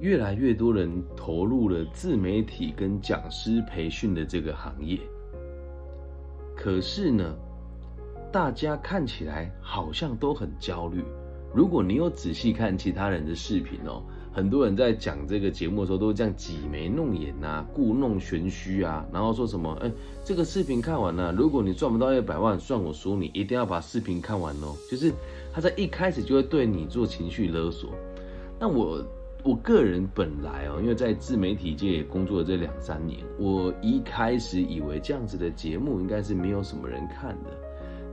越来越多人投入了自媒体跟讲师培训的这个行业。可是呢，大家看起来好像都很焦虑。如果你有仔细看其他人的视频哦，很多人在讲这个节目的时候，都这样挤眉弄眼呐，故弄玄虚啊，然后说什么，哎，这个视频看完了，如果你赚不到一百万，算我输，你一定要把视频看完哦。就是他在一开始就会对你做情绪勒索。那我我个人本来哦，因为在自媒体界工作这两三年，我一开始以为这样子的节目应该是没有什么人看的。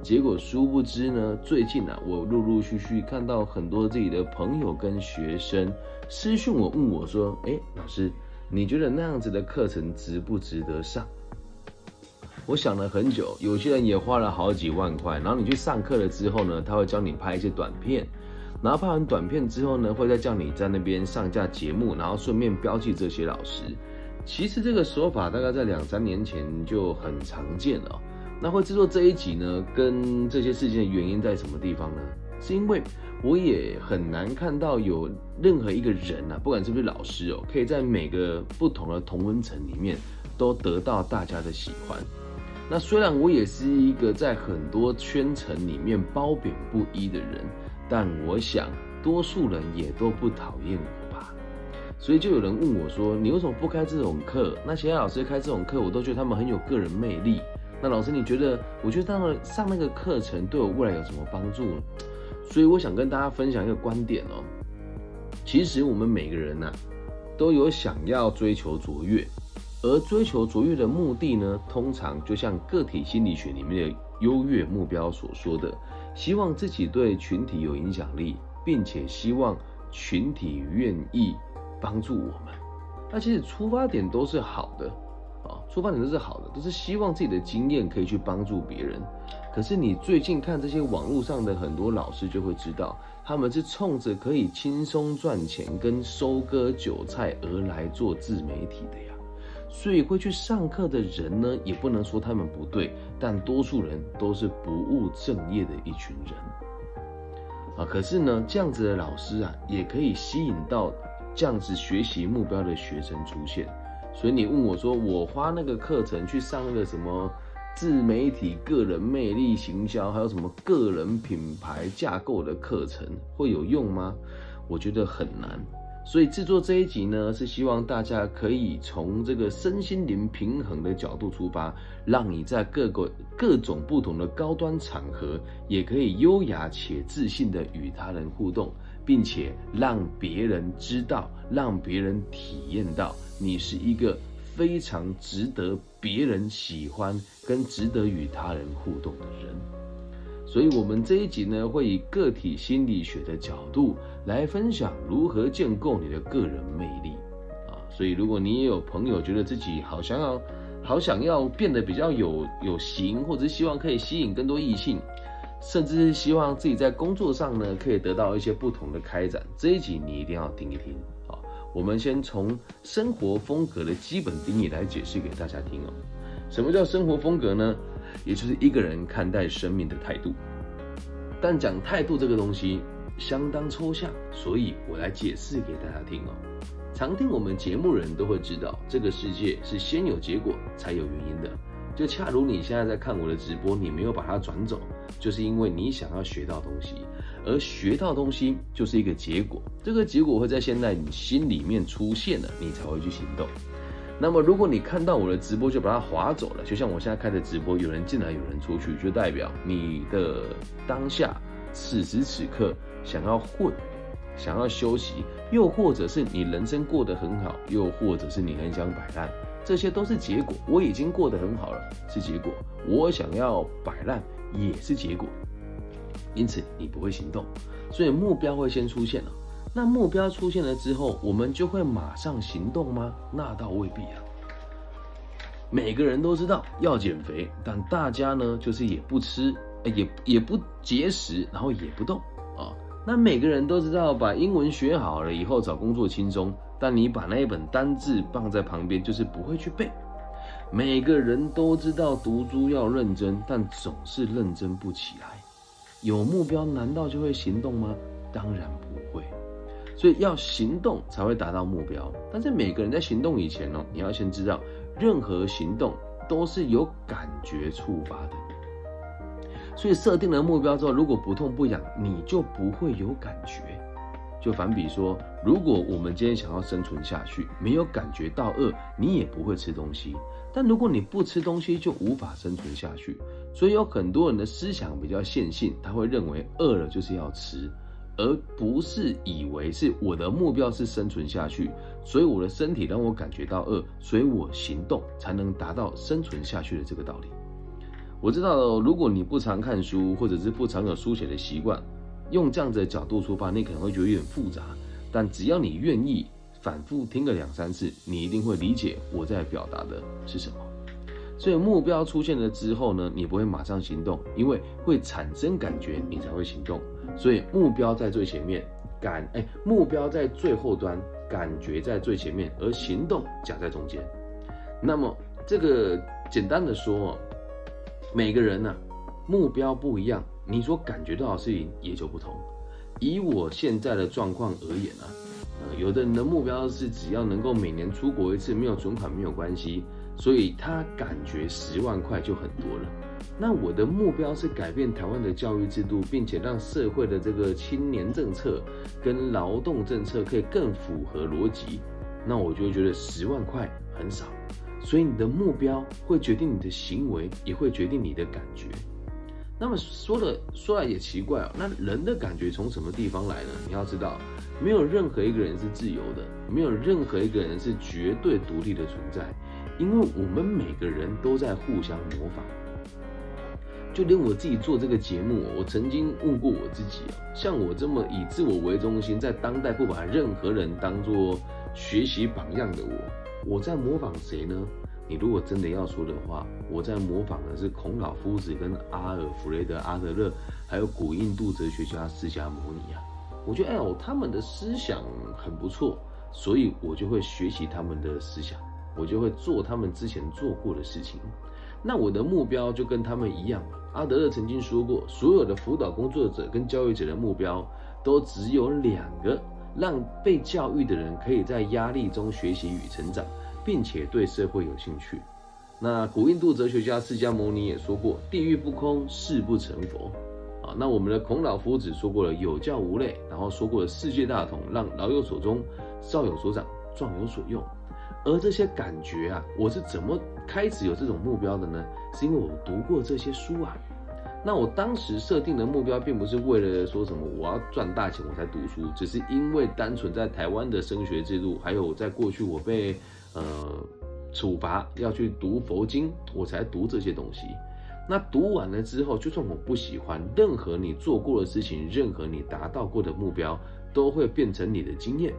结果殊不知呢，最近啊，我陆陆续续看到很多自己的朋友跟学生私讯我，问我说：“哎，老师，你觉得那样子的课程值不值得上？”我想了很久，有些人也花了好几万块，然后你去上课了之后呢，他会教你拍一些短片，然后拍完短片之后呢，会再叫你在那边上架节目，然后顺便标记这些老师。其实这个说法大概在两三年前就很常见了。那会制作这一集呢？跟这些事件的原因在什么地方呢？是因为我也很难看到有任何一个人啊，不管是不是老师哦，可以在每个不同的同温层里面都得到大家的喜欢。那虽然我也是一个在很多圈层里面褒贬不一的人，但我想多数人也都不讨厌我吧。所以就有人问我说：“你为什么不开这种课？那其他老师开这种课，我都觉得他们很有个人魅力。”那老师，你觉得？我觉得上了上那个课程对我未来有什么帮助呢？所以我想跟大家分享一个观点哦。其实我们每个人呐，都有想要追求卓越，而追求卓越的目的呢，通常就像个体心理学里面的优越目标所说的，希望自己对群体有影响力，并且希望群体愿意帮助我们。那其实出发点都是好的。啊，出发点都是好的，都是希望自己的经验可以去帮助别人。可是你最近看这些网络上的很多老师，就会知道他们是冲着可以轻松赚钱跟收割韭菜而来做自媒体的呀。所以会去上课的人呢，也不能说他们不对，但多数人都是不务正业的一群人。啊，可是呢，这样子的老师啊，也可以吸引到这样子学习目标的学生出现。所以你问我说，我花那个课程去上那个什么自媒体、个人魅力行销，还有什么个人品牌架构的课程，会有用吗？我觉得很难。所以制作这一集呢，是希望大家可以从这个身心灵平衡的角度出发，让你在各个各种不同的高端场合，也可以优雅且自信的与他人互动。并且让别人知道，让别人体验到你是一个非常值得别人喜欢跟值得与他人互动的人。所以，我们这一集呢，会以个体心理学的角度来分享如何建构你的个人魅力啊。所以，如果你也有朋友觉得自己好想要，好想要变得比较有有型，或者希望可以吸引更多异性。甚至是希望自己在工作上呢，可以得到一些不同的开展。这一集你一定要听一听啊！我们先从生活风格的基本定义来解释给大家听哦。什么叫生活风格呢？也就是一个人看待生命的态度。但讲态度这个东西相当抽象，所以我来解释给大家听哦。常听我们节目人都会知道，这个世界是先有结果才有原因的。就恰如你现在在看我的直播，你没有把它转走，就是因为你想要学到东西，而学到东西就是一个结果，这个结果会在现在你心里面出现了，你才会去行动。那么如果你看到我的直播就把它划走了，就像我现在开的直播，有人进来有人出去，就代表你的当下此时此刻想要混，想要休息，又或者是你人生过得很好，又或者是你很想摆烂。这些都是结果，我已经过得很好了，是结果。我想要摆烂也是结果，因此你不会行动，所以目标会先出现了。那目标出现了之后，我们就会马上行动吗？那倒未必啊。每个人都知道要减肥，但大家呢，就是也不吃，也也不节食，然后也不动啊。那每个人都知道把英文学好了以后找工作轻松。但你把那一本单字放在旁边，就是不会去背。每个人都知道读书要认真，但总是认真不起来。有目标难道就会行动吗？当然不。所以要行动才会达到目标。但是每个人在行动以前哦，你要先知道，任何行动都是由感觉触发的。所以设定了目标之后，如果不痛不痒，你就不会有感觉。就反比说，如果我们今天想要生存下去，没有感觉到饿，你也不会吃东西。但如果你不吃东西，就无法生存下去。所以有很多人的思想比较线性，他会认为饿了就是要吃，而不是以为是我的目标是生存下去，所以我的身体让我感觉到饿，所以我行动才能达到生存下去的这个道理。我知道，如果你不常看书，或者是不常有书写的习惯。用这样子的角度出发，你可能会觉得有点复杂，但只要你愿意反复听个两三次，你一定会理解我在表达的是什么。所以目标出现了之后呢，你不会马上行动，因为会产生感觉，你才会行动。所以目标在最前面，感哎，目标在最后端，感觉在最前面，而行动夹在中间。那么这个简单的说，每个人呢目标不一样。你所感觉到的事情也就不同。以我现在的状况而言啊，有的人的目标是只要能够每年出国一次，没有存款没有关系，所以他感觉十万块就很多了。那我的目标是改变台湾的教育制度，并且让社会的这个青年政策跟劳动政策可以更符合逻辑，那我就会觉得十万块很少。所以你的目标会决定你的行为，也会决定你的感觉。那么说的说来也奇怪哦，那人的感觉从什么地方来呢？你要知道，没有任何一个人是自由的，没有任何一个人是绝对独立的存在，因为我们每个人都在互相模仿。就连我自己做这个节目，我曾经问过我自己啊，像我这么以自我为中心，在当代不把任何人当做学习榜样的我，我在模仿谁呢？你如果真的要说的话，我在模仿的是孔老夫子、跟阿尔弗雷德·阿德勒，还有古印度哲学家释迦牟尼啊。我觉得哎呦，他们的思想很不错，所以我就会学习他们的思想，我就会做他们之前做过的事情。那我的目标就跟他们一样。阿德勒曾经说过，所有的辅导工作者跟教育者的目标都只有两个：让被教育的人可以在压力中学习与成长。并且对社会有兴趣。那古印度哲学家释迦牟尼也说过：“地狱不空，誓不成佛。”啊，那我们的孔老夫子说过了“有教无类”，然后说过了“世界大同，让老有所终，少有所长，壮有所用”。而这些感觉啊，我是怎么开始有这种目标的呢？是因为我读过这些书啊。那我当时设定的目标，并不是为了说什么我要赚大钱我才读书，只是因为单纯在台湾的升学制度，还有在过去我被。呃，处罚要去读佛经，我才读这些东西。那读完了之后，就算我不喜欢，任何你做过的事情，任何你达到过的目标，都会变成你的经验，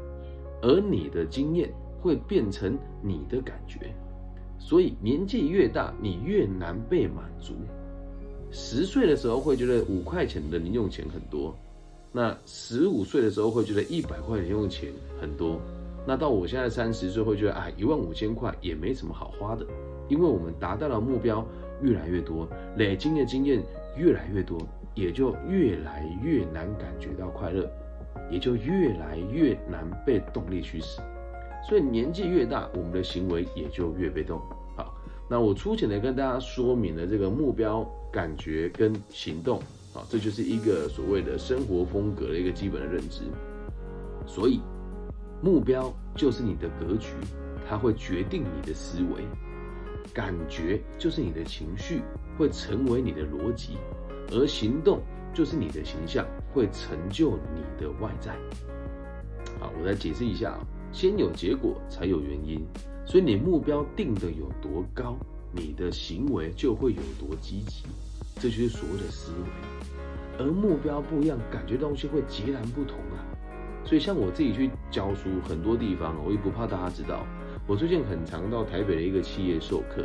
而你的经验会变成你的感觉。所以年纪越大，你越难被满足。十岁的时候会觉得五块钱的零用钱很多，那十五岁的时候会觉得一百块零用钱很多。那到我现在三十岁，会觉得啊，一万五千块也没什么好花的，因为我们达到了目标越来越多，累积的经验越来越多，也就越来越难感觉到快乐，也就越来越难被动力驱使。所以年纪越大，我们的行为也就越被动。好，那我粗浅的跟大家说明了这个目标、感觉跟行动，啊，这就是一个所谓的生活风格的一个基本的认知。所以。目标就是你的格局，它会决定你的思维；感觉就是你的情绪，会成为你的逻辑；而行动就是你的形象，会成就你的外在。好，我再解释一下先有结果才有原因，所以你目标定的有多高，你的行为就会有多积极，这就是所谓的思维。而目标不一样，感觉东西会截然不同啊。所以，像我自己去教书，很多地方我也不怕大家知道。我最近很常到台北的一个企业授课，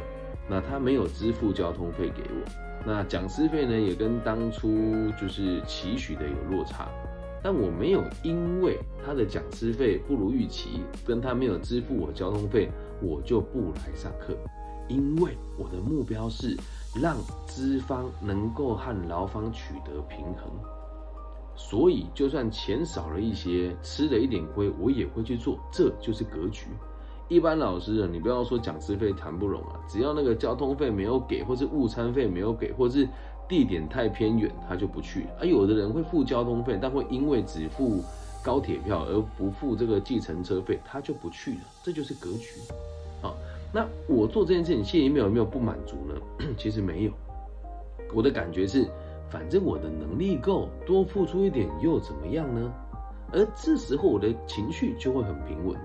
那他没有支付交通费给我，那讲师费呢也跟当初就是期许的有落差。但我没有因为他的讲师费不如预期，跟他没有支付我交通费，我就不来上课，因为我的目标是让资方能够和劳方取得平衡。所以就算钱少了一些，吃了一点亏，我也会去做，这就是格局。一般老师啊，你不要说讲师费谈不拢啊，只要那个交通费没有给，或是误餐费没有给，或是地点太偏远，他就不去。而有的人会付交通费，但会因为只付高铁票而不付这个计程车费，他就不去了。这就是格局。好，那我做这件事情，心里面有没有不满足呢？其实没有，我的感觉是。反正我的能力够，多付出一点又怎么样呢？而这时候我的情绪就会很平稳。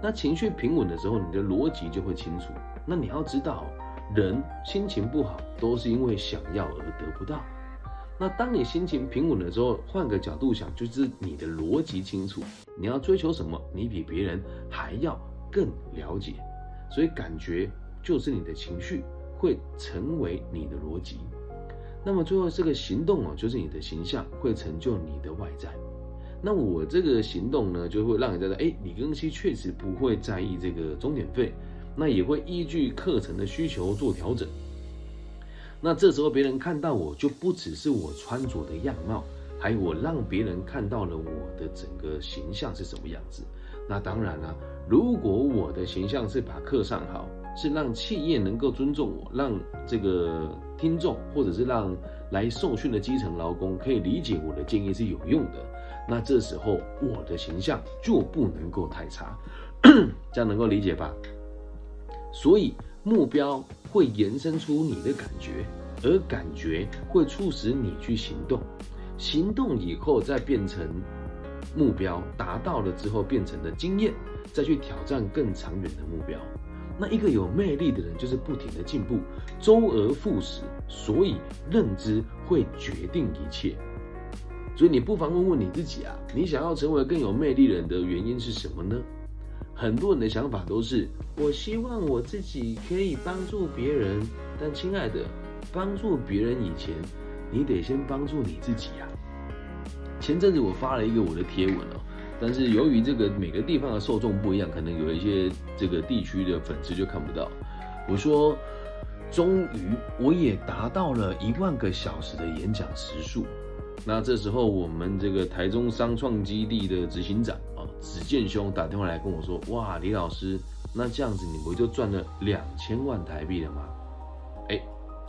那情绪平稳的时候，你的逻辑就会清楚。那你要知道，人心情不好都是因为想要而得不到。那当你心情平稳的时候，换个角度想，就是你的逻辑清楚，你要追求什么，你比别人还要更了解。所以感觉就是你的情绪会成为你的逻辑。那么最后这个行动哦，就是你的形象会成就你的外在。那我这个行动呢，就会让人觉得，哎，李庚希确实不会在意这个钟点费，那也会依据课程的需求做调整。那这时候别人看到我就不只是我穿着的样貌，还有我让别人看到了我的整个形象是什么样子。那当然了，如果我的形象是把课上好。是让企业能够尊重我，让这个听众或者是让来受训的基层劳工可以理解我的建议是有用的。那这时候我的形象就不能够太差，这样能够理解吧？所以目标会延伸出你的感觉，而感觉会促使你去行动，行动以后再变成目标，达到了之后变成了经验，再去挑战更长远的目标。那一个有魅力的人，就是不停的进步，周而复始，所以认知会决定一切。所以你不妨问问你自己啊，你想要成为更有魅力人的原因是什么呢？很多人的想法都是，我希望我自己可以帮助别人。但亲爱的，帮助别人以前，你得先帮助你自己啊。前阵子我发了一个我的贴文哦。但是由于这个每个地方的受众不一样，可能有一些这个地区的粉丝就看不到。我说，终于我也达到了一万个小时的演讲时数。那这时候，我们这个台中商创基地的执行长，子健兄打电话来跟我说：“哇，李老师，那这样子你不就赚了两千万台币了吗？”哎，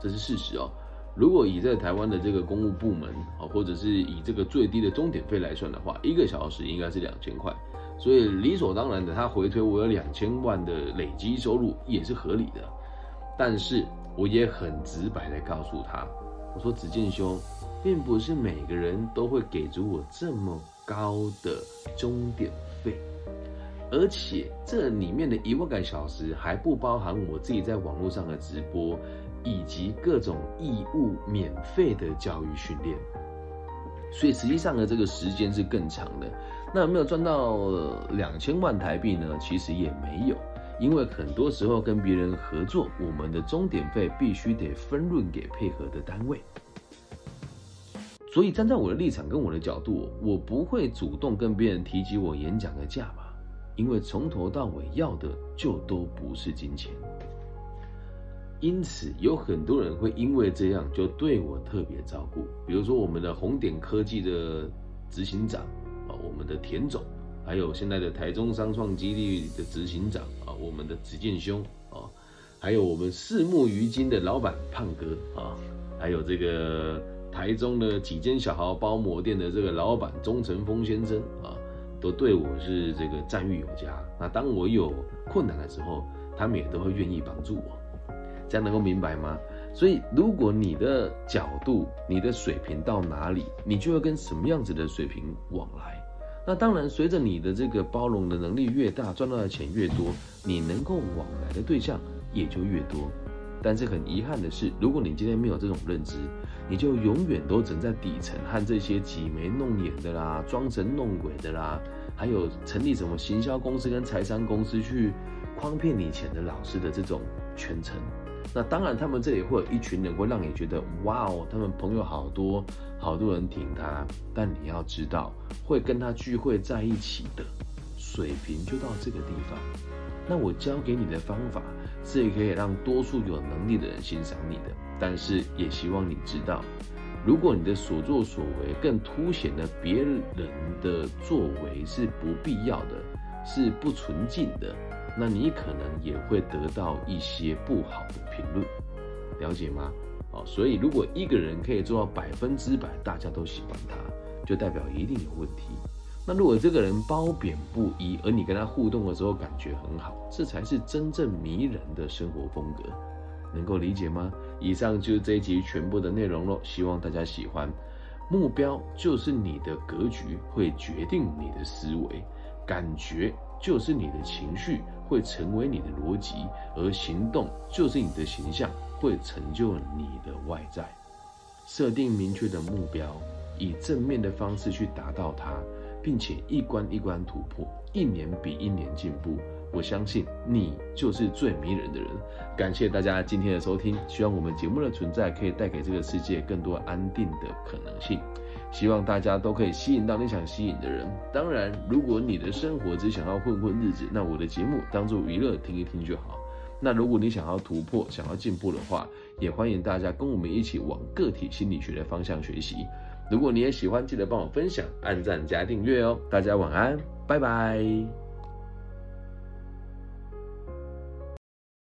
这是事实哦。如果以在台湾的这个公务部门啊，或者是以这个最低的钟点费来算的话，一个小时应该是两千块，所以理所当然的，他回推我有两千万的累积收入也是合理的。但是我也很直白的告诉他，我说子健兄，并不是每个人都会给足我这么高的终点费，而且这里面的一万个小时还不包含我自己在网络上的直播。以及各种义务免费的教育训练，所以实际上呢，这个时间是更长的。那有没有赚到两千万台币呢？其实也没有，因为很多时候跟别人合作，我们的终点费必须得分润给配合的单位。所以站在我的立场跟我的角度，我不会主动跟别人提及我演讲的价码，因为从头到尾要的就都不是金钱。因此，有很多人会因为这样就对我特别照顾。比如说，我们的红点科技的执行长啊，我们的田总，还有现在的台中商创基地的执行长啊，我们的子健兄啊，还有我们四目鱼金的老板胖哥啊，还有这个台中的几间小豪包膜店的这个老板钟成峰先生啊，都对我是这个赞誉有加。那当我有困难的时候，他们也都会愿意帮助我。这样能够明白吗？所以，如果你的角度、你的水平到哪里，你就要跟什么样子的水平往来。那当然，随着你的这个包容的能力越大，赚到的钱越多，你能够往来的对象也就越多。但是很遗憾的是，如果你今天没有这种认知，你就永远都只能在底层和这些挤眉弄眼的啦、装神弄鬼的啦，还有成立什么行销公司跟财商公司去诓骗你钱的老师的这种圈层。那当然，他们这里会有一群人，会让你觉得哇哦，他们朋友好多，好多人挺他。但你要知道，会跟他聚会在一起的水平就到这个地方。那我教给你的方法，是也可以让多数有能力的人欣赏你的。但是也希望你知道，如果你的所作所为更凸显了别人的作为是不必要的，是不纯净的，那你可能也会得到一些不好的评论，了解吗？哦，所以如果一个人可以做到百分之百大家都喜欢他，就代表一定有问题。那如果这个人褒贬不一，而你跟他互动的时候感觉很好，这才是真正迷人的生活风格。能够理解吗？以上就是这一集全部的内容喽，希望大家喜欢。目标就是你的格局，会决定你的思维；感觉就是你的情绪，会成为你的逻辑；而行动就是你的形象，会成就你的外在。设定明确的目标，以正面的方式去达到它，并且一关一关突破，一年比一年进步。我相信你就是最迷人的人。感谢大家今天的收听，希望我们节目的存在可以带给这个世界更多安定的可能性。希望大家都可以吸引到你想吸引的人。当然，如果你的生活只想要混混日子，那我的节目当做娱乐听一听就好。那如果你想要突破、想要进步的话，也欢迎大家跟我们一起往个体心理学的方向学习。如果你也喜欢，记得帮我分享、按赞加订阅哦。大家晚安，拜拜。